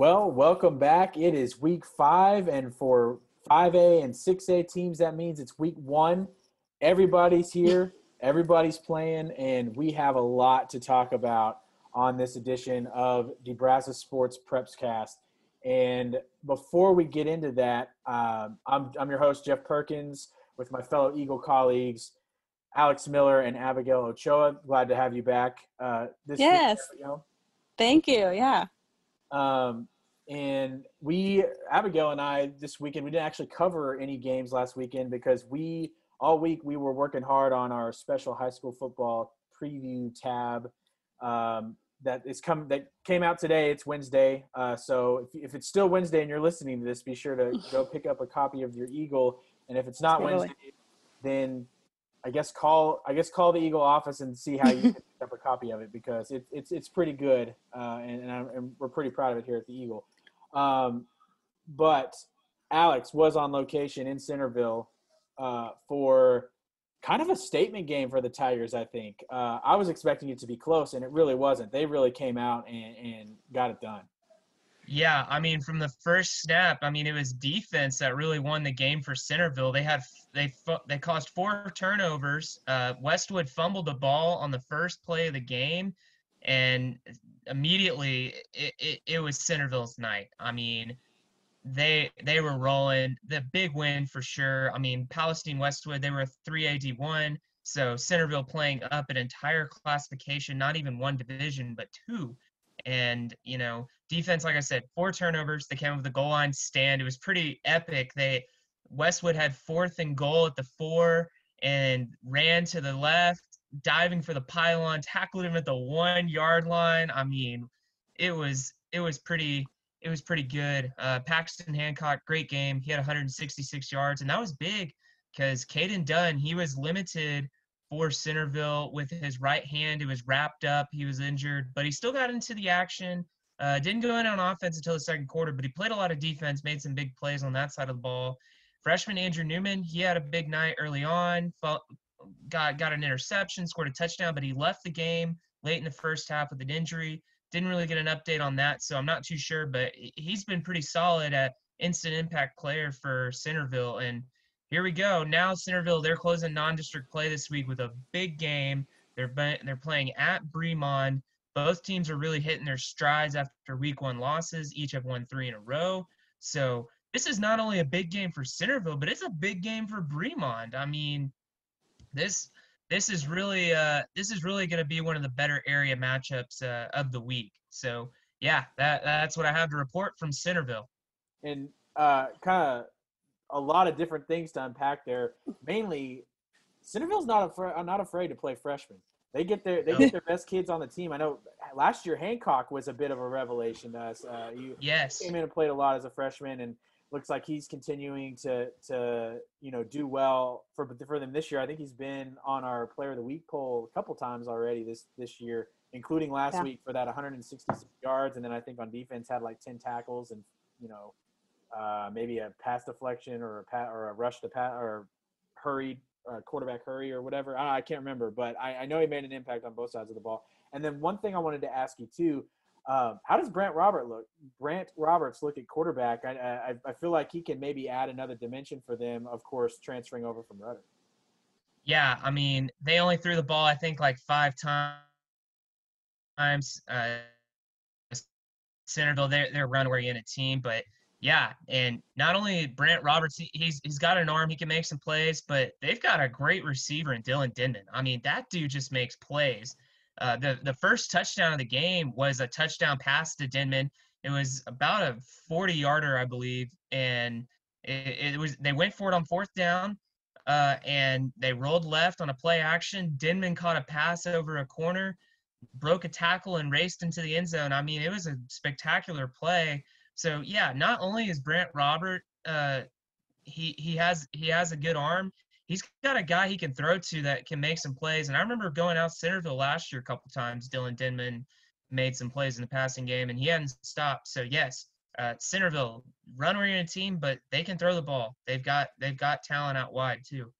Well, welcome back. It is week five, and for 5A and 6A teams, that means it's week one. Everybody's here, everybody's playing, and we have a lot to talk about on this edition of Nebraska Sports Preps Cast. And before we get into that, um, I'm, I'm your host, Jeff Perkins, with my fellow Eagle colleagues, Alex Miller and Abigail Ochoa. Glad to have you back. Uh, this yes. Week. Thank you. Yeah. Um, and we, Abigail and I, this weekend, we didn't actually cover any games last weekend because we, all week, we were working hard on our special high school football preview tab. Um, that is come that came out today. It's Wednesday, uh, so if, if it's still Wednesday and you're listening to this, be sure to go pick up a copy of your Eagle. And if it's not totally. Wednesday, then I guess call I guess call the Eagle office and see how you can pick up a copy of it because it's it's it's pretty good, uh, and, and, and, we're pretty proud of it here at the Eagle. Um, but Alex was on location in Centerville uh, for kind of a statement game for the Tigers. I think uh, I was expecting it to be close, and it really wasn't. They really came out and, and got it done. Yeah, I mean, from the first snap, I mean, it was defense that really won the game for Centerville. They had they they caused four turnovers. Uh, Westwood fumbled the ball on the first play of the game, and immediately it, it, it was Centerville's night. I mean, they they were rolling. The big win for sure. I mean, Palestine Westwood they were three AD one. So Centerville playing up an entire classification, not even one division, but two. And you know, defense, like I said, four turnovers. They came with the goal line stand. It was pretty epic. They Westwood had fourth and goal at the four and ran to the left diving for the pylon, tackled him at the one yard line. I mean, it was it was pretty it was pretty good. Uh, Paxton Hancock, great game. He had 166 yards, and that was big because Caden Dunn he was limited for Centerville with his right hand. It was wrapped up. He was injured, but he still got into the action. Uh, didn't go in on offense until the second quarter, but he played a lot of defense, made some big plays on that side of the ball. Freshman Andrew Newman, he had a big night early on, got got an interception, scored a touchdown, but he left the game late in the first half with an injury. Didn't really get an update on that, so I'm not too sure. But he's been pretty solid at instant impact player for Centerville. And here we go. Now Centerville they're closing non-district play this week with a big game. They're they're playing at Bremond. Both teams are really hitting their strides after week one losses. Each have won three in a row. So this is not only a big game for Centerville, but it's a big game for Bremond. I mean, this this is really uh this is really going to be one of the better area matchups uh, of the week. So yeah, that that's what I have to report from Centerville. And uh, kind of a lot of different things to unpack there. Mainly, Centerville's not afraid not afraid to play freshmen. They get their they get their best kids on the team. I know last year Hancock was a bit of a revelation to us. Uh, you yes came in and played a lot as a freshman, and looks like he's continuing to to you know do well for for them this year. I think he's been on our Player of the Week poll a couple times already this this year, including last yeah. week for that 166 yards, and then I think on defense had like 10 tackles and you know uh, maybe a pass deflection or a pat or a rush to pat or hurried uh, quarterback hurry or whatever. I, I can't remember, but I, I know he made an impact on both sides of the ball. And then one thing I wanted to ask you too um, how does Brant Robert look? Brant Roberts look at quarterback. I, I, I feel like he can maybe add another dimension for them. Of course, transferring over from Rudder. Yeah, I mean they only threw the ball I think like five times. Uh, Centerville, they're they're run oriented team, but yeah, and not only Brant Roberts, he, he's he's got an arm, he can make some plays, but they've got a great receiver in Dylan Denman. I mean, that dude just makes plays. Uh, the the first touchdown of the game was a touchdown pass to Denman. It was about a 40 yarder, I believe, and it, it, was they went for it on fourth down, uh, and they rolled left on a play action. Denman caught a pass over a corner, broke a tackle, and raced into the end zone. I mean, it was a spectacular play. So yeah, not only is Brant Robert, uh, he he has he has a good arm he's got a guy he can throw to that can make some plays. And I remember going out Centerville last year a couple times. Dylan Denman made some plays in the passing game, and he hadn't stopped. So yes, uh, Centerville run oriented team, but they can throw the ball. They've got they've got talent out wide too.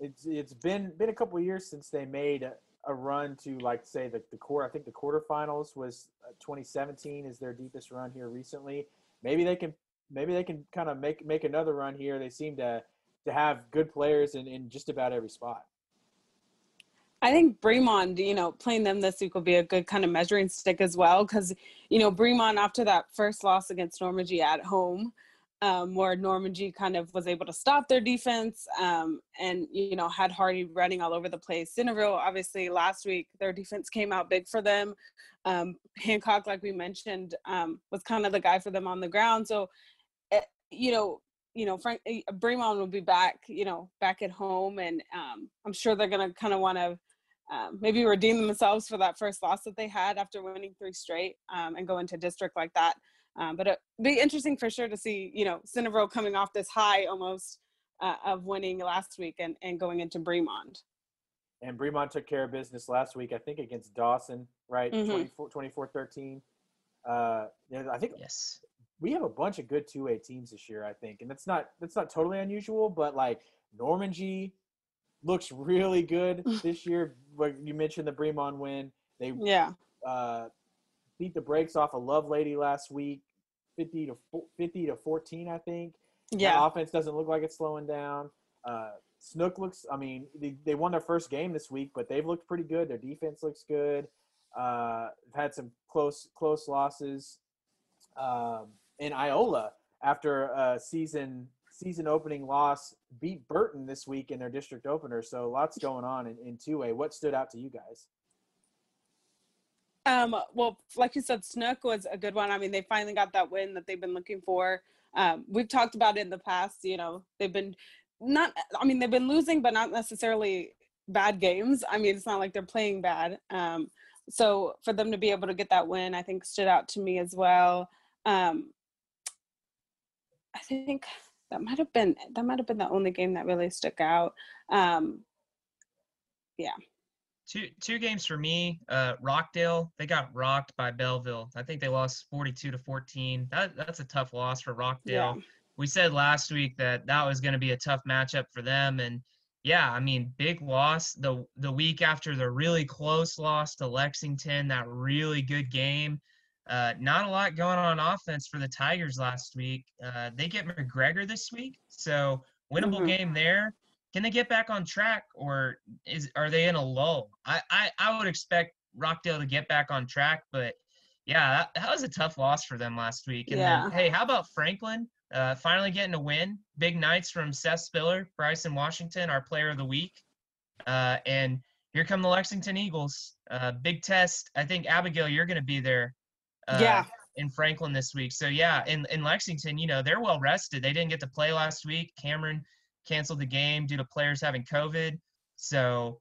It's it's been been a couple years since they made a run to like say the the core. I think the quarterfinals was uh, 2017 is their deepest run here recently. Maybe they can maybe they can kind of make make another run here. They seem to to have good players in, in just about every spot. I think Bremond, you know, playing them this week will be a good kind of measuring stick as well because, you know, Bremond after that first loss against Normangee at home, um, where Normangee kind of was able to stop their defense um, and, you know, had Hardy running all over the place. Centerville, obviously, last week, their defense came out big for them. Um, Hancock, like we mentioned, um, was kind of the guy for them on the ground. So, eh, you know, you know, Frank eh, Bremond will be back, you know, back at home, and um, I'm sure they're going to kind of want to um, maybe redeem themselves for that first loss that they had after winning three straight um, and go into district like that. Um, but it'd be interesting for sure to see, you know, Centerville coming off this high almost uh, of winning last week and, and going into Bremond. And Bremond took care of business last week, I think, against Dawson, right? Mm-hmm. 24 13. Uh, I think yes. We have a bunch of good 2A teams this year, I think. And that's not that's not totally unusual, but like Normangee looks really good this year. Like you mentioned the Bremond win. They yeah uh, beat the brakes off a Lovelady last week, fifty to fifty to fourteen, I think. Yeah, the offense doesn't look like it's slowing down. Uh, Snook looks. I mean, they, they won their first game this week, but they've looked pretty good. Their defense looks good. Uh, they've had some close close losses. Um, and Iola, after a season season opening loss, beat Burton this week in their district opener. So lots going on in, in 2A. What stood out to you guys? Um, well, like you said, Snook was a good one. I mean, they finally got that win that they've been looking for. Um, we've talked about it in the past. You know, they've been not. I mean, they've been losing, but not necessarily bad games. I mean, it's not like they're playing bad. Um, so for them to be able to get that win, I think stood out to me as well. Um, I think that might have been that might have been the only game that really stuck out. Um, yeah. Two two games for me. Uh, Rockdale they got rocked by Belleville. I think they lost forty two to fourteen. That that's a tough loss for Rockdale. Yeah. We said last week that that was going to be a tough matchup for them, and yeah, I mean big loss the the week after the really close loss to Lexington. That really good game. Uh, not a lot going on offense for the Tigers last week. Uh, they get McGregor this week, so winnable mm-hmm. game there. Can they get back on track, or is are they in a lull? I, I, I would expect Rockdale to get back on track, but yeah, that, that was a tough loss for them last week. And yeah. then, hey, how about Franklin? Uh, finally getting a win. Big nights from Seth Spiller, Bryson Washington, our player of the week. Uh, and here come the Lexington Eagles. Uh, big test. I think Abigail, you're going to be there uh, yeah. in Franklin this week. So yeah, in in Lexington, you know, they're well rested. They didn't get to play last week. Cameron canceled the game due to players having COVID. So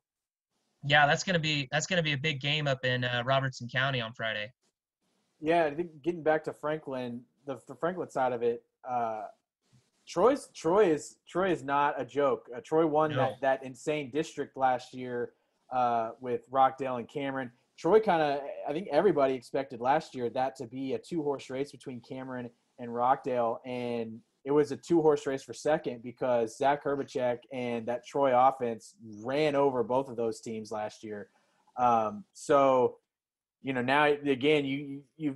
yeah, that's gonna be that's gonna be a big game up in uh, Robertson County on Friday. Yeah, I think getting back to Franklin, the, the Franklin side of it, uh, Troy's Troy is Troy is not a joke. Uh, Troy won no. that that insane district last year uh, with Rockdale and Cameron. Troy kind of, I think everybody expected last year that to be a two horse race between Cameron and Rockdale. And it was a two horse race for second because Zach Herbacek and that Troy offense ran over both of those teams last year. Um, so, you know, now again, you, you,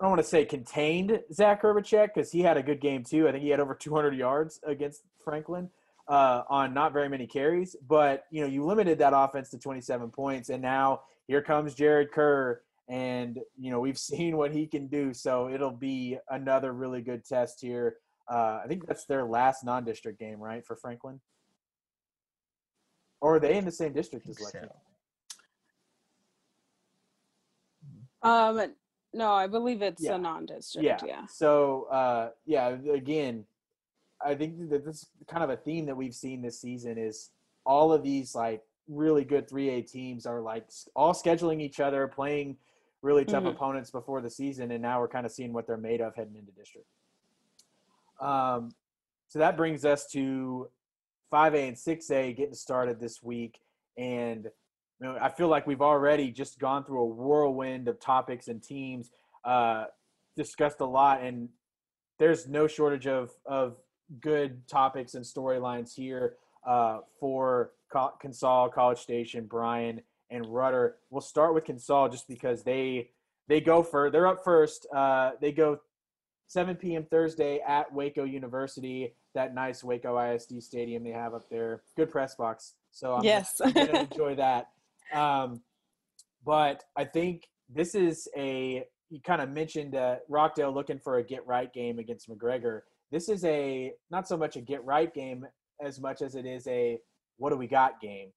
I don't want to say contained Zach Herbacek because he had a good game too. I think he had over 200 yards against Franklin uh, on not very many carries, but you know you limited that offense to 27 points, and now here comes Jared Kerr, and you know we've seen what he can do. So it'll be another really good test here. Uh, I think that's their last non-district game, right, for Franklin? Or are they in the same district as Lexington? So. Um, no, I believe it's yeah. a non-district. Yeah. yeah. So, uh, yeah, again, I think that this kind of a theme that we've seen this season is all of these like really good 3A teams are like all scheduling each other, playing really tough mm-hmm. opponents before the season, and now we're kind of seeing what they're made of heading into district. Um, so that brings us to 5A and 6A getting started this week, and you know, I feel like we've already just gone through a whirlwind of topics and teams, uh, discussed a lot, and there's no shortage of of good topics and storylines here uh, for Consol, College Station, Bryan, and Rudder. We'll start with Consol just because they they go for they're up first. Uh, they go 7 p.m. Thursday at Waco University, that nice Waco ISD stadium they have up there. Good press box. So I'm yes, gonna enjoy that. Um, but I think this is a you kind of mentioned uh, Rockdale looking for a get right game against McGregor. This is a not so much a get right game as much as it is a what do we got game.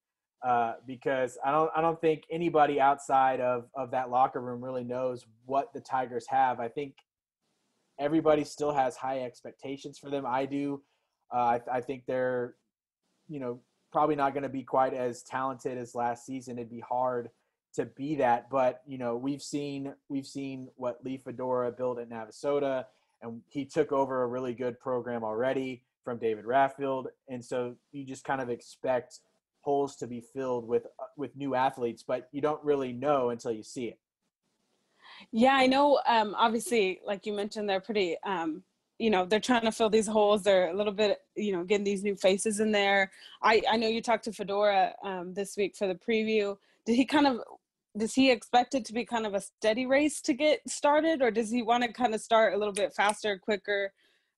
Uh, because I don't I don't think anybody outside of of that locker room really knows what the Tigers have. I think everybody still has high expectations for them. I do. Uh, I, I think they're, you know, probably not going to be quite as talented as last season. It'd be hard to be that, but you know, we've seen we've seen what Lee Fedora built at Navasota, and he took over a really good program already from David Raffield, and so you just kind of expect holes to be filled with uh, with new athletes, but you don't really know until you see it. Yeah, I know. Um, obviously, like you mentioned, they're pretty. Um, you know, they're trying to fill these holes. They're a little bit, you know, getting these new faces in there. I I know you talked to Fedora um, this week for the preview. Did he kind of does he expect it to be kind of a steady race to get started, or does he want to kind of start a little bit faster, quicker?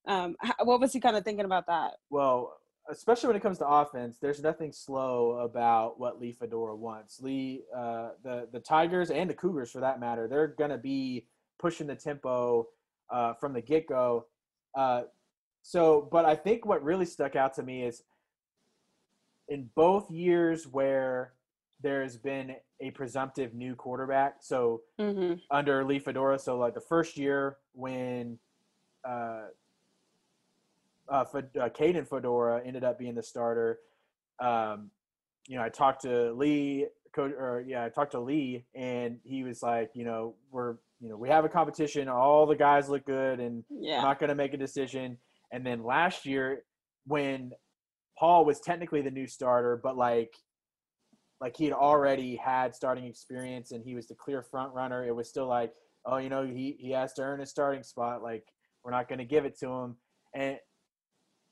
Um, what was he kind of thinking about that? Well, especially when it comes to offense, there's nothing slow about what Lee Fedora wants. Lee, uh, the the Tigers and the Cougars, for that matter, they're gonna be pushing the tempo uh, from the get go. Uh, so, but I think what really stuck out to me is in both years where there's been a presumptive new quarterback. So mm-hmm. under Lee Fedora, so like the first year when uh, uh, Fed, uh, Caden Fedora ended up being the starter. Um, you know, I talked to Lee, coach or yeah, I talked to Lee, and he was like, you know, we're, you know, we have a competition. All the guys look good, and yeah. I'm not going to make a decision. And then last year, when Paul was technically the new starter, but like, like he had already had starting experience, and he was the clear front runner. It was still like, oh, you know, he he has to earn a starting spot. Like, we're not going to give it to him. And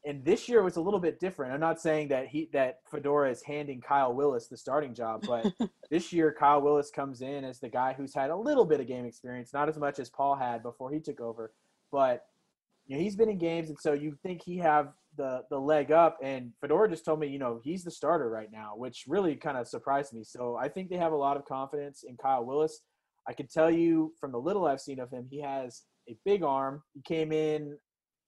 and this year was a little bit different. I'm not saying that he that Fedora is handing Kyle Willis the starting job, but this year Kyle Willis comes in as the guy who's had a little bit of game experience, not as much as Paul had before he took over, but you know, he's been in games, and so you think he have the the leg up. And Fedora just told me, you know, he's the starter right now, which really kind of surprised me. So I think they have a lot of confidence in Kyle Willis. I can tell you from the little I've seen of him, he has a big arm. He came in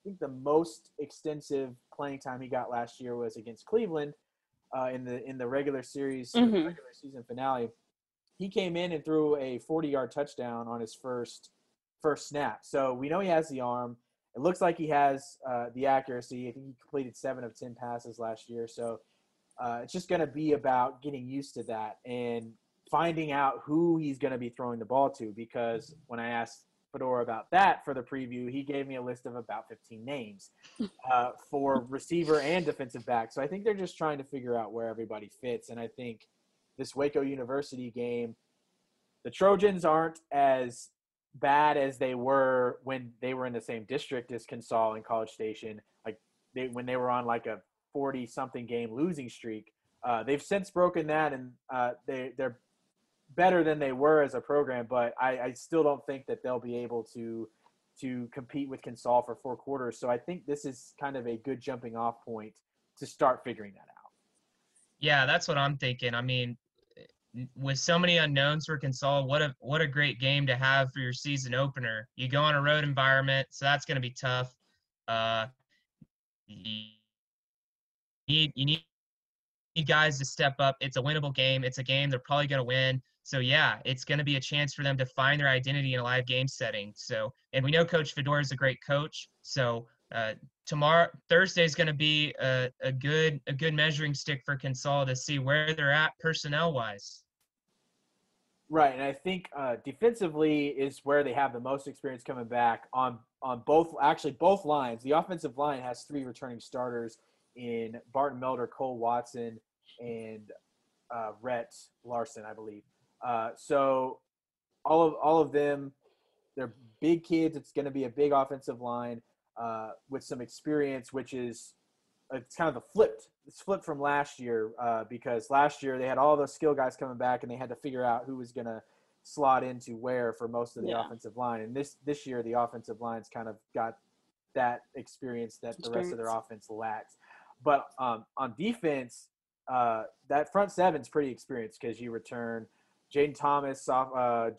I think the most extensive playing time he got last year was against Cleveland uh, in the in the regular series mm-hmm. regular season finale. He came in and threw a 40-yard touchdown on his first first snap. So we know he has the arm. It looks like he has uh, the accuracy. I think he completed seven of ten passes last year. So uh, it's just going to be about getting used to that and finding out who he's going to be throwing the ball to. Because when I asked Fedora about that for the preview, he gave me a list of about 15 names uh, for receiver and defensive back. So I think they're just trying to figure out where everybody fits. And I think this Waco University game, the Trojans aren't as bad as they were when they were in the same district as Consol and College Station. Like they when they were on like a 40 something game losing streak. Uh, they've since broken that, and uh, they they're better than they were as a program, but I, I still don't think that they'll be able to to compete with Consol for four quarters. So I think this is kind of a good jumping off point to start figuring that out. Yeah, that's what I'm thinking. I mean, with so many unknowns for Consol, what a what a great game to have for your season opener. You go on a road environment, so that's going to be tough. Uh, you need you need you guys to step up. It's a winnable game. It's a game they're probably going to win. So yeah, it's going to be a chance for them to find their identity in a live game setting. So, and we know Coach Fedora is a great coach. So uh, tomorrow, Thursday is going to be a, a good a good measuring stick for Consol to see where they're at personnel wise. Right, and I think uh, defensively is where they have the most experience coming back on on both actually both lines. The offensive line has three returning starters in Barton Melder, Cole Watson, and uh, Rhett Larson, I believe. Uh, so all of all of them, they're big kids. It's going to be a big offensive line uh, with some experience, which is it's kind of the flipped it's flipped from last year uh, because last year they had all those skill guys coming back and they had to figure out who was going to slot into where for most of the Yeah. offensive line. And this this year the offensive line's kind of got that experience that the rest of their offense lacks. But um, on defense, uh, that front seven's pretty experienced because you return Jaden Thomas, uh,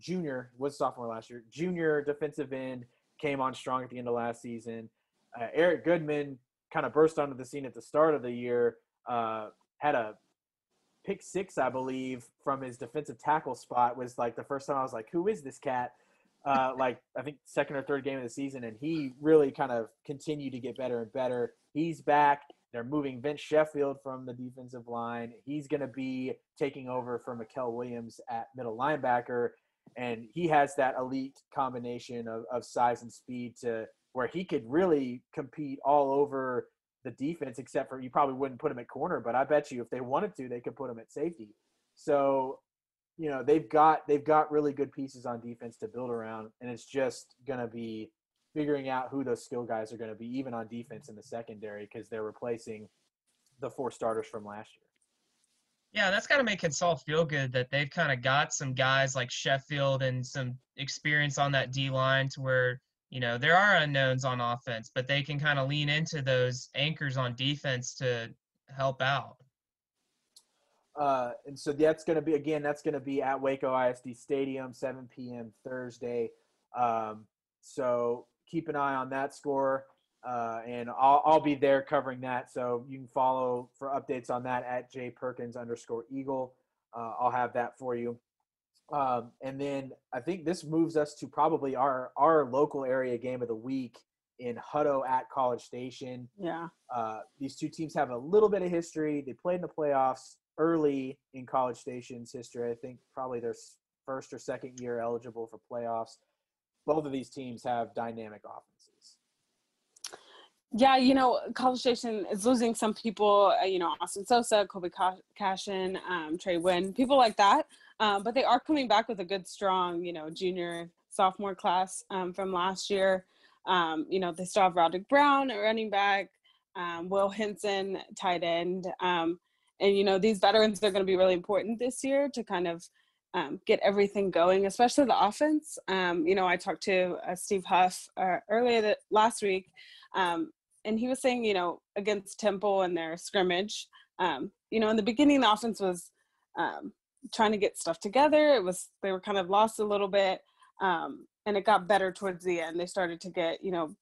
junior, was sophomore last year. Junior defensive end came on strong at the end of last season. Uh, Eric Goodman kind of burst onto the scene at the start of the year. Uh, had a pick six, I believe, from his defensive tackle spot. Was like the first time I was like, "Who is this cat?" Uh, like I think second or third game of the season, and he really kind of continued to get better and better. He's back. They're moving Vince Sheffield from the defensive line. He's going to be taking over for Mikel Williams at middle linebacker, and he has that elite combination of, of size and speed to where he could really compete all over the defense, except for you probably wouldn't put him at corner, but I bet you if they wanted to, they could put him at safety. So, you know, they've got they've got really good pieces on defense to build around, and it's just gonna be figuring out who those skill guys are gonna be, even on defense in the secondary, because they're replacing the four starters from last year. Yeah, that's got to make Consol feel good that they've kind of got some guys like Sheffield and some experience on that D line to where, you know, there are unknowns on offense, but they can kind of lean into those anchors on defense to help out. Uh, and so that's going to be again. That's going to be at Waco ISD Stadium, 7 p.m. Thursday. Um, so keep an eye on that score, uh, and I'll, I'll be there covering that. So you can follow for updates on that at J Perkins underscore Eagle. Uh, I'll have that for you. Um, and then I think this moves us to probably our our local area game of the week in Hutto at College Station. Yeah. Uh, these two teams have a little bit of history. They played in the playoffs early in College Station's history. I think probably their first or second year eligible for playoffs. Both of these teams have dynamic offenses. Yeah, you know, College Station is losing some people, uh, you know, Austin Sosa, Kobe Cashin, um, Trey Wynn, people like that. Um, but they are coming back with a good, strong, you know, junior, sophomore class um, from last year. Um, you know, they still have Roderick Brown running back, um, Will Henson, tight end. Um, and, you know, these veterans are going to be really important this year to kind of um, get everything going, especially the offense. You know, I talked to uh, Steve Huff uh, earlier that last week, and he was saying, you know, against Temple and their scrimmage, you know, in the beginning, the offense was um, trying to get stuff together. It was they were kind of lost a little bit, um, and it got better towards the end. They started to get, you know,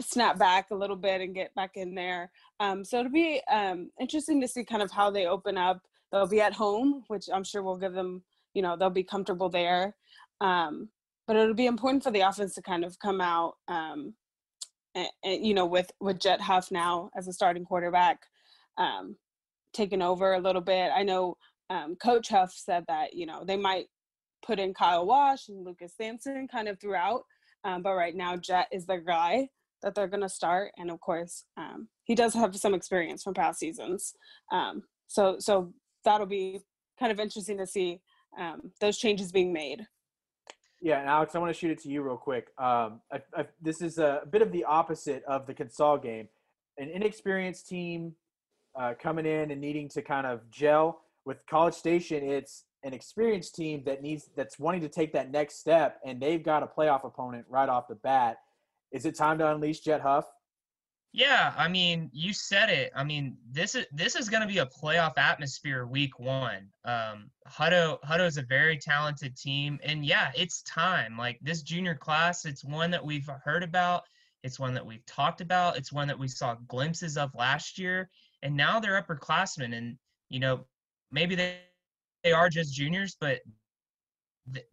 snap back a little bit and get back in there. Um, so it'll be um, interesting to see kind of how they open up. They'll be at home, which I'm sure will give them, you know, they'll be comfortable there. Um, but it'll be important for the offense to kind of come out, um, and, and, you know, with with Jet Huff now as a starting quarterback, um, taking over a little bit. I know um, Coach Huff said that you know they might put in Kyle Wash and Lucas Sampson kind of throughout, um, but right now Jet is their guy that they're going to start, and of course um, he does have some experience from past seasons. Um, so so that'll be kind of interesting to see um, those changes being made. Yeah, and Alex, I want to shoot it to you real quick. Um, I, I, this is a bit of the opposite of the Consol game. An inexperienced team uh, coming in and needing to kind of gel with College Station. It's an experienced team that needs that's wanting to take that next step, and they've got a playoff opponent right off the bat. Is it time to unleash Jet Huff? Yeah, I mean, you said it. I mean, this is this is going to be a playoff atmosphere week one. Um, Hutto Hutto is a very talented team, and yeah, it's time. Like this junior class, it's one that we've heard about. It's one that we've talked about. It's one that we saw glimpses of last year, and now they're upperclassmen. And you know, maybe they they are just juniors, but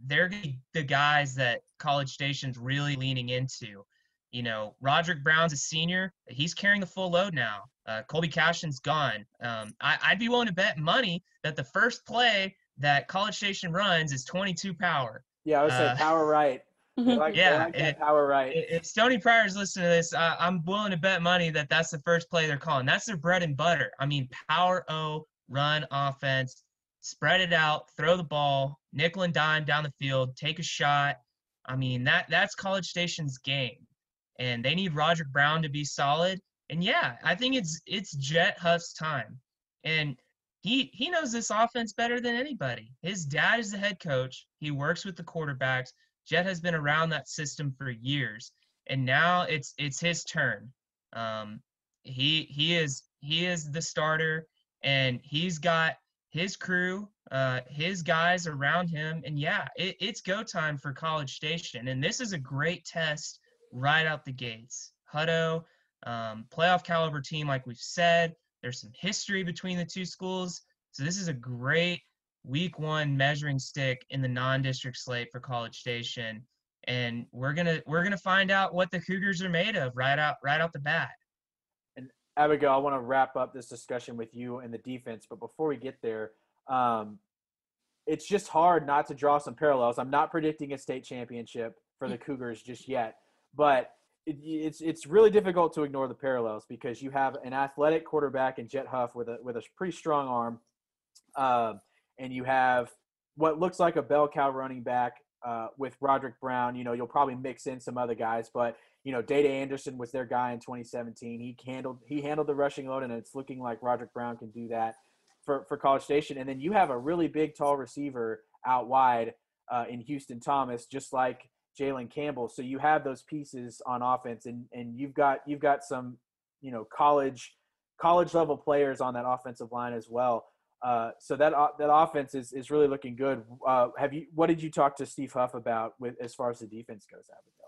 they're gonna be the guys that College Station's really leaning into. You know, Roderick Brown's a senior. He's carrying the full load now. Uh, Colby Cashin's gone. Um, I, I'd be willing to bet money that the first play that College Station runs is 22 power. Yeah, I would say Uh, power right. Like, Yeah, like it- power right. If Stony Pryor's listening to this, uh, I'm willing to bet money that that's the first play they're calling. That's their bread and butter. I mean, power O, run offense, spread it out, throw the ball, nickel and dime down the field, take a shot. I mean, that that's College Station's game. And they need Roger Brown to be solid. And yeah, I think it's it's Jet Huff's time. And he he knows this offense better than anybody. His dad is the head coach. He works with the quarterbacks. Jet has been around that system for years, and now it's it's his turn. Um, he he is he is the starter, and he's got his crew, uh, his guys around him, and yeah, it, it's go time for College Station, and this is a great test right out the gates. Hutto, um, playoff caliber team, like we've said. There's some history between the two schools. So this is a great week one measuring stick in the non-district slate for College Station. And we're gonna we're gonna find out what the Cougars are made of right out right out the bat. Abigail, I want to wrap up this discussion with you and the defense, but before we get there, um, it's just hard not to draw some parallels. I'm not predicting a state championship for the Cougars just yet, but it, it's it's really difficult to ignore the parallels because you have an athletic quarterback in Jet Huff with a with a pretty strong arm, uh, and you have what looks like a bell cow running back uh, with Roderick Brown. You know, you'll probably mix in some other guys, but you know, Data Anderson was their guy in 2017. He handled he handled the rushing load, and it's looking like Roderick Brown can do that for for College Station. And then you have a really big, tall receiver out wide uh, in Houston Thomas, just like Jalen Campbell. So you have those pieces on offense, and and you've got you've got some, you know, college college level players on that offensive line as well. Uh, so that uh, that offense is, is really looking good. Uh, have you? What did you talk to Steve Huff about with as far as the defense goes, Abigail?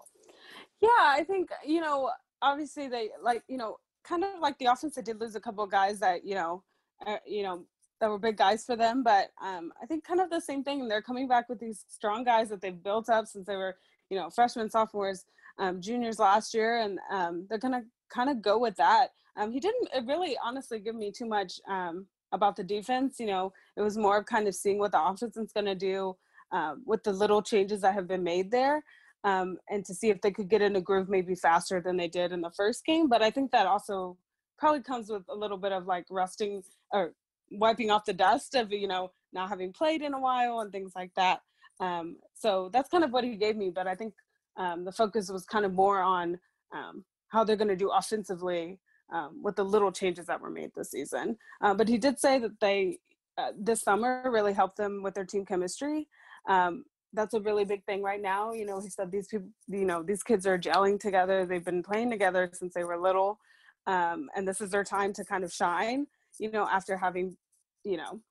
Yeah, I think you know, obviously they like you know, kind of like the offense. They did lose a couple of guys that you know, uh, you know, that were big guys for them. But um, I think kind of the same thing. They're coming back with these strong guys that they've built up since they were you know, freshmen, sophomores, um, juniors last year, and um, they're gonna kind of go with that. Um, he didn't really, honestly, give me too much um, about the defense. You know, it was more of kind of seeing what the offense is gonna do um, with the little changes that have been made there. Um, and to see if they could get in a groove maybe faster than they did in the first game. But I think that also probably comes with a little bit of like rusting or wiping off the dust of you know not having played in a while and things like that. Um, so that's kind of what he gave me, but I think um, the focus was kind of more on um, how they're going to do offensively um, with the little changes that were made this season. Uh, but he did say that they uh, this summer really helped them with their team chemistry. Um, that's a really big thing right now. You know, he said these people, you know, these kids are gelling together. They've been playing together since they were little, um, and this is their time to kind of shine. You know, after having, you know,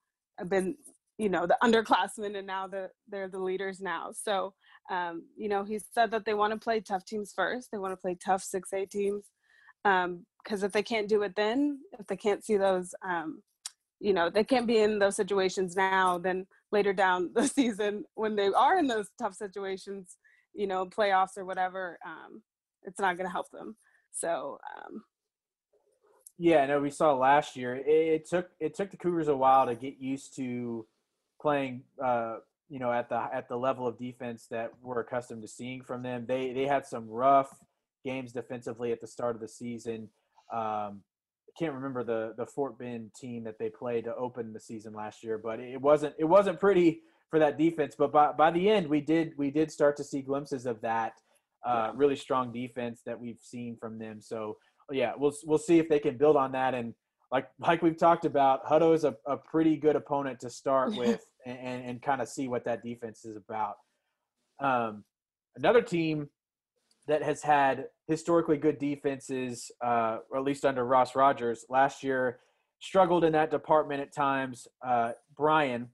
been you know the underclassmen and now the, they're the leaders now so um, you know he said that they want to play tough teams first they want to play tough 6a teams because um, if they can't do it then if they can't see those um, you know they can't be in those situations now then later down the season when they are in those tough situations you know playoffs or whatever um, it's not going to help them so um, yeah, no, we saw last year. It, it, took it took the Cougars a while to get used to playing uh, you know at the at the level of defense that we're accustomed to seeing from them. They they had some rough games defensively at the start of the season. Um, I can't remember the the Fort Bend team that they played to open the season last year, but it wasn't it wasn't pretty for that defense. But by by the end, we did we did start to see glimpses of that uh, really strong defense that we've seen from them. So yeah, we'll we'll see if they can build on that and like like we've talked about, Hutto is a, a pretty good opponent to start with and, and, and kind of see what that defense is about. Um, another team that has had historically good defenses, uh, at least under Ross Rogers, last year struggled in that department at times. Uh, Bryan,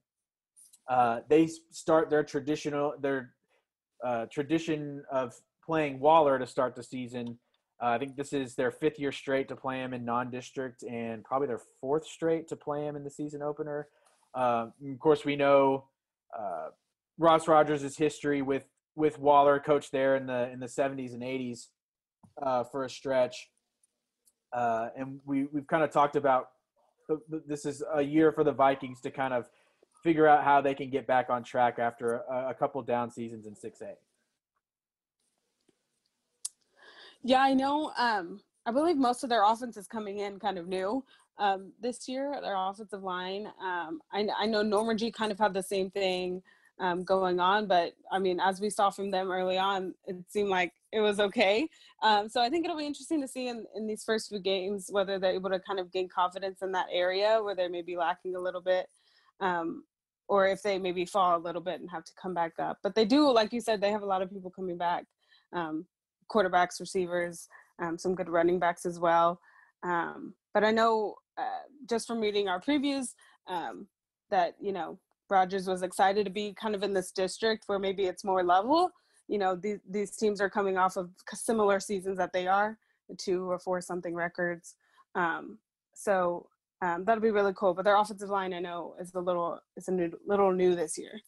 uh, they start their traditional their uh, tradition of playing Waller to start the season uh, I think this is their fifth year straight to play him in non-district, and probably their fourth straight to play him in the season opener. Uh, of course, we know uh, Ross Rogers' history with with Waller, coach there in the in the 70s and 80s uh, for a stretch, uh, and we we've kind of talked about this is a year for the Vikings to kind of figure out how they can get back on track after a, a couple down seasons in 6A. Yeah, I know. Um, I believe most of their offense is coming in kind of new um, this year. Their offensive line. Um, I, I know Norman G kind of had the same thing. Um, going on. But I mean, as we saw from them early on, it seemed like it was okay. Um, so I think it'll be interesting to see in, in these first few games whether they're able to kind of gain confidence in that area where they may be lacking a little bit. Um, or if they maybe fall a little bit and have to come back up. But they do, like you said, they have a lot of people coming back um, quarterbacks, receivers, um, some good running backs as well. Um, but I know uh, just from reading our previews um, that, you know, Rogers was excited to be kind of in this district where maybe it's more level. You know, these, these teams are coming off of similar seasons that they are, the two or four something records. Um, so um, that'll be really cool. But their offensive line, I know, is a little is a new, little new this year.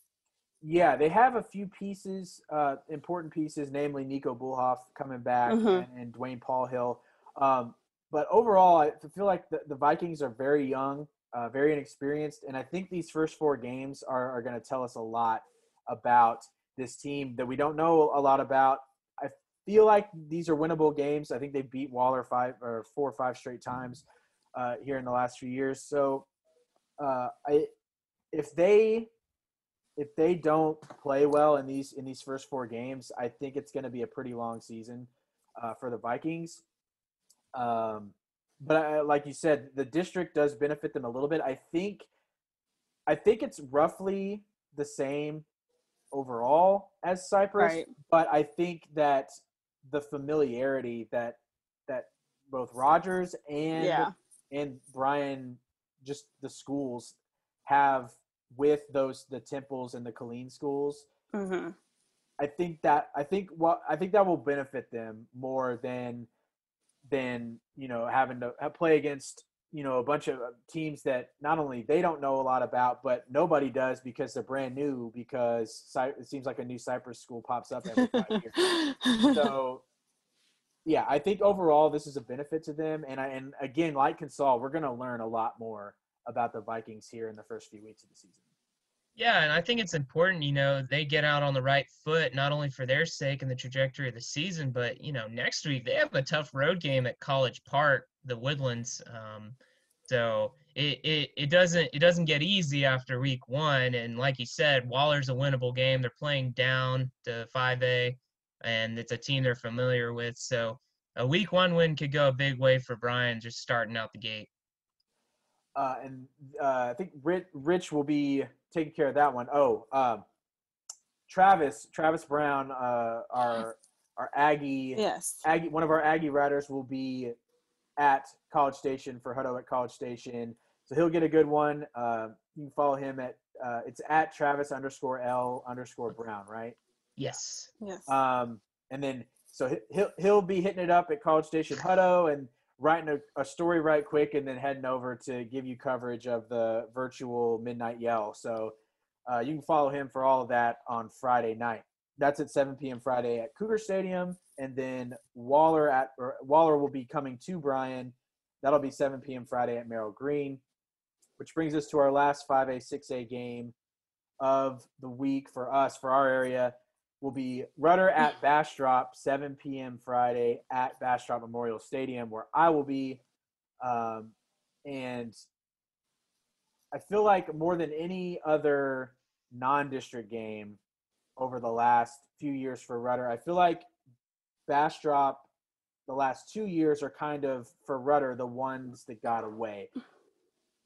Yeah, they have a few pieces, uh, important pieces, namely Nico Bullhoff coming back Mhm. and, and Dwayne Paul Hill. Um, but overall, I feel like the, the Vikings are very young, uh, very inexperienced, and I think these first four games are, are going to tell us a lot about this team that we don't know a lot about. I feel like these are winnable games. I think they beat Waller five or four or five straight times uh, here in the last few years. So, uh, I if they if they don't play well in these in these first four games, I think it's going to be a pretty long season uh, for the Vikings. Um, but I, like you said, the district does benefit them a little bit. I think, I think it's roughly the same overall as Cypress, Right. but I think that the familiarity that that both Rogers and Yeah. and Bryan, just the schools have with those the temples and the Killeen schools. hmm I think that I think what I think that will benefit them more than than you know having to play against you know a bunch of uh, teams that not only they don't know a lot about, but nobody does because they're brand new. Because it seems like a new Cypress school pops up every five years. So yeah, I think overall this is a benefit to them. And I and again, like Consol, we're going to learn a lot more about the Vikings here in the first few weeks of the season. Yeah, and I think it's important, you know, they get out on the right foot, not only for their sake and the trajectory of the season, but, you know, next week they have a tough road game at College Park, the Woodlands. Um, so it, it, it doesn't it doesn't get easy after week one. And like you said, Waller's a winnable game. They're playing down to 5A, and it's a team they're familiar with. So a week one win could go a big way for Bryan just starting out the gate. Uh, and uh, I think Rich, Rich will be taking care of that one. Oh, um, Travis, Travis Brown, uh, our our Aggie, yes. Aggie, one of our Aggie riders will be at College Station for Hutto at College Station, so he'll get a good one. Uh, you can follow him at uh, it's at Travis underscore L underscore Brown, right? Yes. Yes. Um, and then so he- he'll he'll be hitting it up at College Station Hutto and writing a, a story right quick, and then heading over to give you coverage of the virtual midnight yell. So uh, you can follow him for all of that on Friday night. That's at 7 p.m. Friday at Cougar Stadium, and then Waller at Waller will be coming to Bryan. That'll be 7 p.m. Friday at Merrill Green, which brings us to our last 5A 6A game of the week for us for our area will be Rudder at Bastrop, 7 p.m. Friday at Bastrop Memorial Stadium, where I will be. Um, and I feel like more than any other non district game over the last few years for Rudder, I feel like Bastrop, the last two years, are kind of, for Rudder, the ones that got away.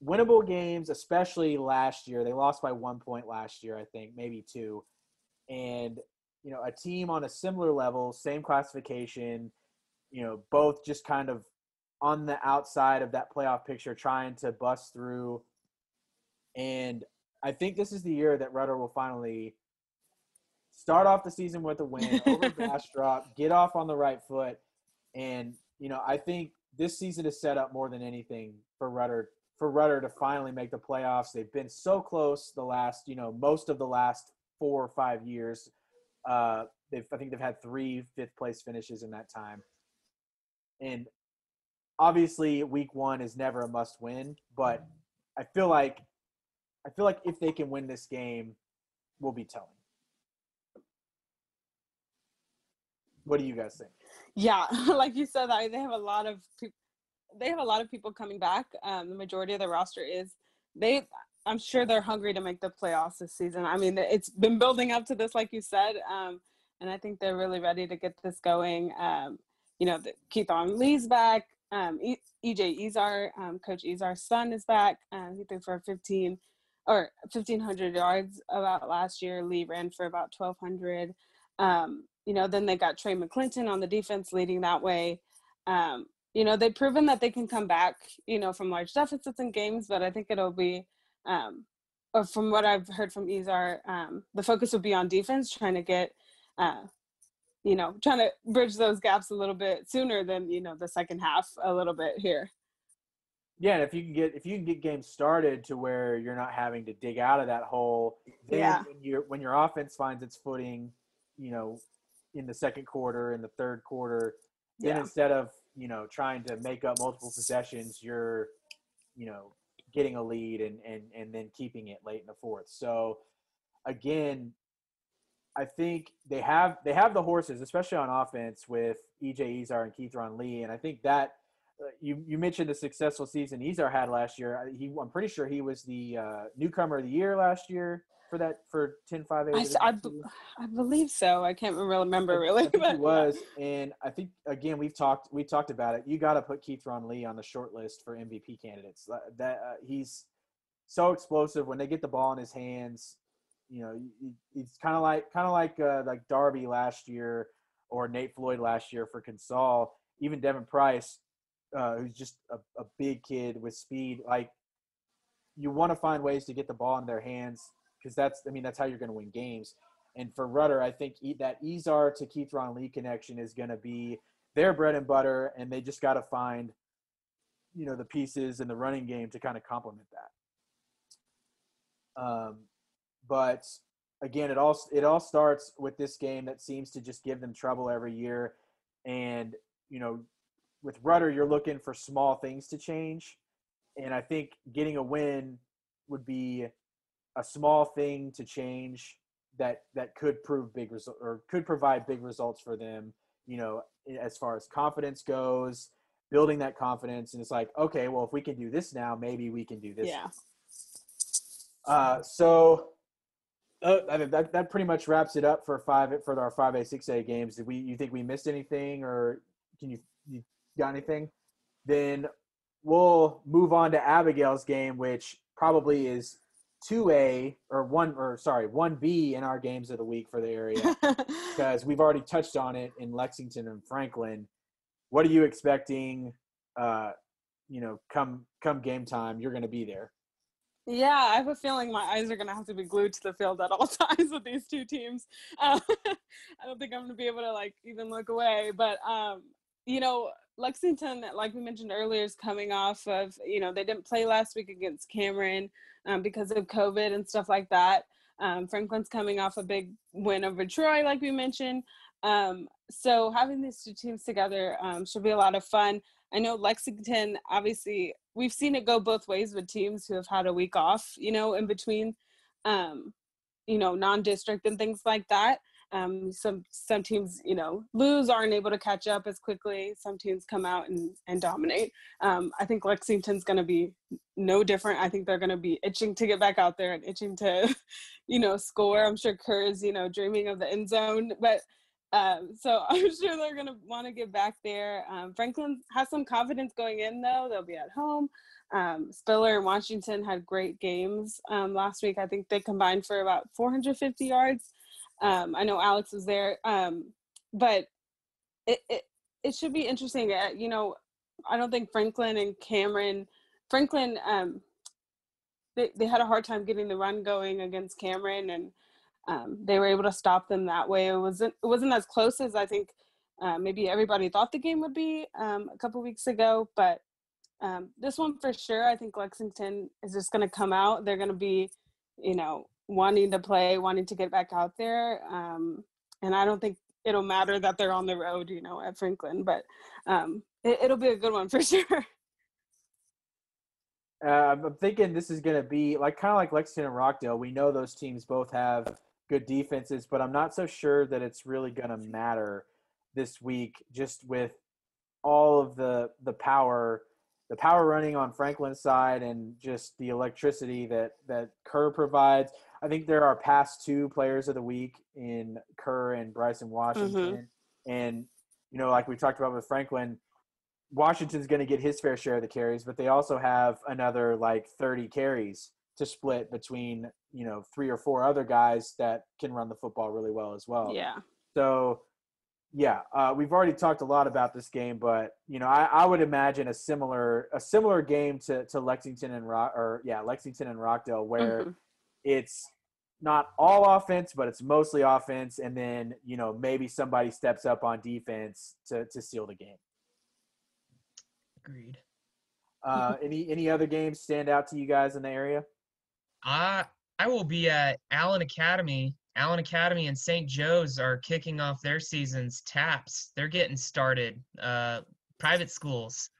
Winnable games, especially last year, they lost by one point last year, I think, maybe two. And you know, a team on a similar level, same classification, you know, both just kind of on the outside of that playoff picture, trying to bust through. And I think this is the year that Rudder will finally start off the season with a win over Bastrop, get off on the right foot. And, you know, I think this season is set up more than anything for Rudder for Rudder to finally make the playoffs. They've been so close the last, you know, most of the last four or five years. Uh, they've I think they've had three fifth place finishes in that time, and obviously week one is never a must win. But I feel like I feel like if they can win this game, we'll be telling. What do you guys think? yeah like you said they have a lot of they have a lot of people coming back um, the majority of the roster is they I'm sure they're hungry to make the playoffs this season. I mean, it's been building up to this, like you said, um, and I think they're really ready to get this going. Um, you know, the, Keithron Lee's back. Um, e- EJ Ezar, um, Coach Ezar's son, is back. Um, he threw for 15 or 1,500 yards about last year. Lee ran for about 1,200. Um, you know, then they got Trey McClinton on the defense leading that way. You know, they've proven that they can come back, you know, from large deficits in games, but I think it'll be, um, or from what I've heard from Ezar, um, the focus will be on defense, trying to get, uh, you know, trying to bridge those gaps a little bit sooner than, you know, the second half a little bit here. Yeah, and if you can get if you can get games started to where you're not having to dig out of that hole, then Yeah. when your when your offense finds its footing, you know, in the second quarter, in the third quarter, then Yeah. instead of you know trying to make up multiple possessions, you're you know getting a lead and and and then keeping it late in the fourth. So again, I think they have they have the horses, especially on offense with EJ Ezar and Keithron Lee, and I think that uh, you you mentioned the successful season Ezar had last year. He I'm pretty sure he was the uh, newcomer of the year last year for that for 10 5 I, s- I b- I believe so. I can't remember really. I but he was, and I think again we've talked we talked about it. You got to put Keithron Lee on the short list for MVP candidates. That- uh, he's so explosive when they get the ball in his hands. You know, he's kind of like kind of like uh, like Darby last year or Nate Floyd last year for Consol. Even Devin Price, uh, who's just a, a big kid with speed. Like you want to find ways to get the ball in their hands because that's I mean that's how you're going to win games. And for Rudder, I think that Ezar to Keithron Lee connection is going to be their bread and butter, and they just got to find, you know, the pieces in the running game to kind of complement that. Um, but again, it all it all starts with this game that seems to just give them trouble every year, and you know, with Rudder, you're looking for small things to change, and I think getting a win would be a small thing to change that that could prove big result or could provide big results for them you know as far as confidence goes building that confidence and it's like okay well if we can do this now maybe we can do this yeah. uh, so uh, I mean, that that pretty much wraps it up for five for our five A six A games. Did we you think we missed anything or can you you got anything? Then we'll move on to Abigail's game, which probably is two A or one or sorry one B in our games of the week for the area because we've already touched on it in Lexington and Franklin. What are you expecting? Uh, you know, come come game time, you're going to be there. Yeah, I have a feeling my eyes are going to have to be glued to the field at all times with these two teams. Uh, I don't think I'm going to be able to like even look away. But um, you know, Lexington, like we mentioned earlier, is coming off of you know they didn't play last week against Cameron um, because of COVID and stuff like that. Um, Franklin's coming off a big win over Troy, like we mentioned. Um, so having these two teams together um, should be a lot of fun. I know Lexington, obviously, we've seen it go both ways with teams who have had a week off, you know, in between, um, you know, non-district and things like that. Um, some some teams, you know, lose, aren't able to catch up as quickly. Some teams come out and, and dominate. Um, I think Lexington's going to be no different. I think they're going to be itching to get back out there and itching to, you know, score. I'm sure Kerr is, you know, dreaming of the end zone, but um, so I'm sure they're going to want to get back there. Um, Franklin has some confidence going in, though. They'll be at home. Um, Spiller and Washington had great games um, last week. I think they combined for about 450 yards. Um, I know Alex was there, um, but it, it it should be interesting. Uh, you know, I don't think Franklin and Cameron, Franklin, um, they they had a hard time getting the run going against Cameron and um, they were able to stop them that way. It wasn't it wasn't as close as I think uh, maybe everybody thought the game would be um, a couple weeks ago, but um, this one for sure, I think Lexington is just going to come out. They're going to be, you know, wanting to play, wanting to get back out there, um, and I don't think it'll matter that they're on the road, you know, at Franklin, but um, it, it'll be a good one for sure. Uh, I'm thinking this is going to be like kind of like Lexington and Rockdale. We know those teams both have good defenses, but I'm not so sure that it's really going to matter this week. Just with all of the the power the power running on Franklin's side and just the electricity that that Kerr provides. I think there are past two players of the week in Kerr and Bryson Washington, mm-hmm. and you know, like we talked about with Franklin, Washington's going to get his fair share of the carries, but they also have another like 30 carries to split between you know three or four other guys that can run the football really well as well. Yeah. So yeah, uh, we've already talked a lot about this game, but you know, I, I, would imagine a similar a similar game to, to Lexington and Rock or yeah, Lexington and Rockdale, where mm-hmm. It's not all offense, but it's mostly offense, and then you know maybe somebody steps up on defense to to seal the game. Agreed. Uh, any any other games stand out to you guys in the area? I I will be at Allen Academy Allen Academy and St. Joe's are kicking off their seasons. taps. they're getting started. Uh, private schools.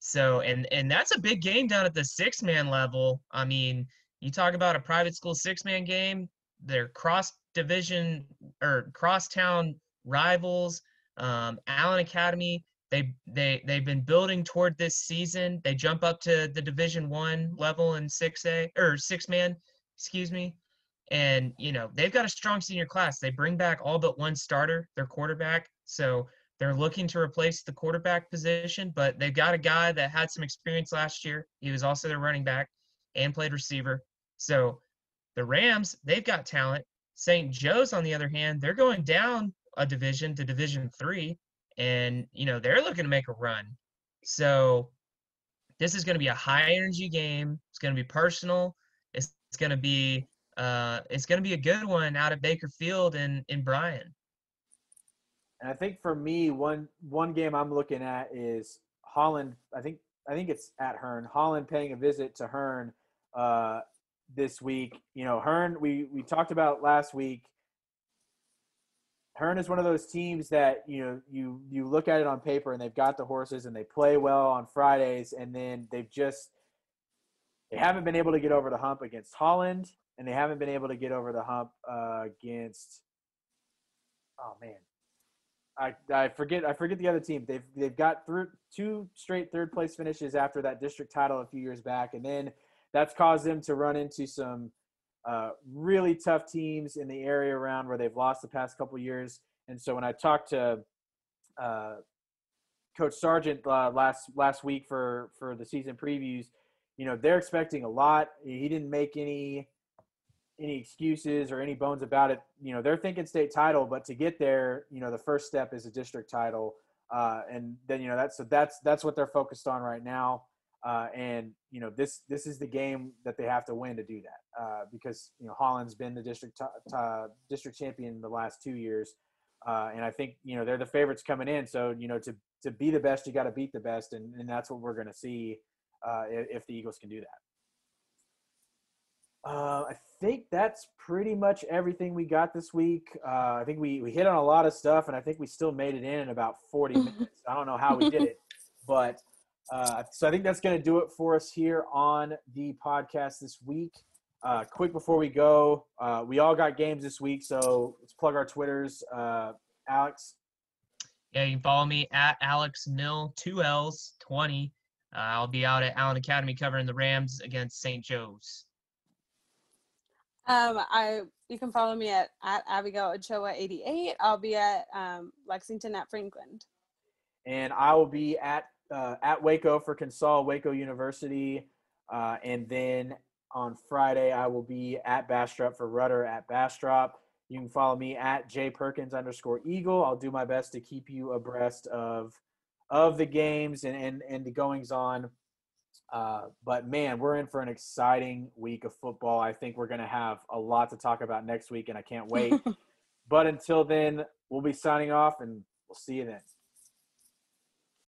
So, and and that's a big game down at the six man level. I mean, you talk about a private school six man game. They're cross division or cross town rivals. Um, Allen Academy, they they they've been building toward this season. They jump up to the Division One level in six A or six man, excuse me. And, you know, they've got a strong senior class. They bring back all but one starter, their quarterback. So they're looking to replace the quarterback position, but they've got a guy that had some experience last year. He was also their running back and played receiver. So the Rams, they've got talent. St. Joe's, on the other hand, they're going down a division to Division Three, and you know they're looking to make a run. So this is going to be a high energy game. It's going to be personal. It's, it's going to be uh, it's going to be a good one out of Baker Field in in Bryan. And I think for me, one one game I'm looking at is Holland. I think I think it's at Hearne. Holland paying a visit to Hearne uh, this week. You know, Hearne. We we talked about last week. Hearne is one of those teams that you know you you look at it on paper and they've got the horses and they play well on Fridays and then they've just they haven't been able to get over the hump against Holland and they haven't been able to get over the hump uh, against. Oh man, I I forget I forget the other team. They've they've got through two straight third place finishes after that district title a few years back, and then that's caused them to run into some uh, really tough teams in the area around where they've lost the past couple years. And so when I talked to uh, Coach Sargent uh, last last week for for the season previews, you know they're expecting a lot. He didn't make any any excuses or any bones about it. You know, they're thinking state title, but to get there, you know, the first step is a district title. Uh, and then, you know, that's, so that's, that's what they're focused on right now. Uh, and, you know, this, this is the game that they have to win to do that. Uh, because, you know, Holland's been the district, t- t- district champion the last two years. Uh, and I think, you know, they're the favorites coming in. So, you know, to, to be the best, you got to beat the best. And, and that's what we're going to see uh, if, the Eagles can do that. Uh, I think that's pretty much everything we got this week. Uh, I think we, we hit on a lot of stuff, and I think we still made it in in about 40 minutes. I don't know how we did it, but uh, so I think that's going to do it for us here on the podcast this week. Uh, quick before we go, uh, we all got games this week, so let's plug our Twitters. Uh, Alex. Yeah, you can follow me at Alex Mill, two L's, 20. I'll be out at Allen Academy covering the Rams against St. Joe's. Um, I you can follow me at at Abigail Ochoa eighty eight. I'll be at um, Lexington at Franklin. And I will be at uh, at Waco for Consol Waco University, uh, and then on Friday I will be at Bastrop for Rudder at Bastrop. You can follow me at J Perkins underscore Eagle. I'll do my best to keep you abreast of of the games and and, and the goings on uh, but man, we're in for an exciting week of football. I think we're going to have a lot to talk about next week, and I can't wait. but until then, we'll be signing off, and we'll see you then.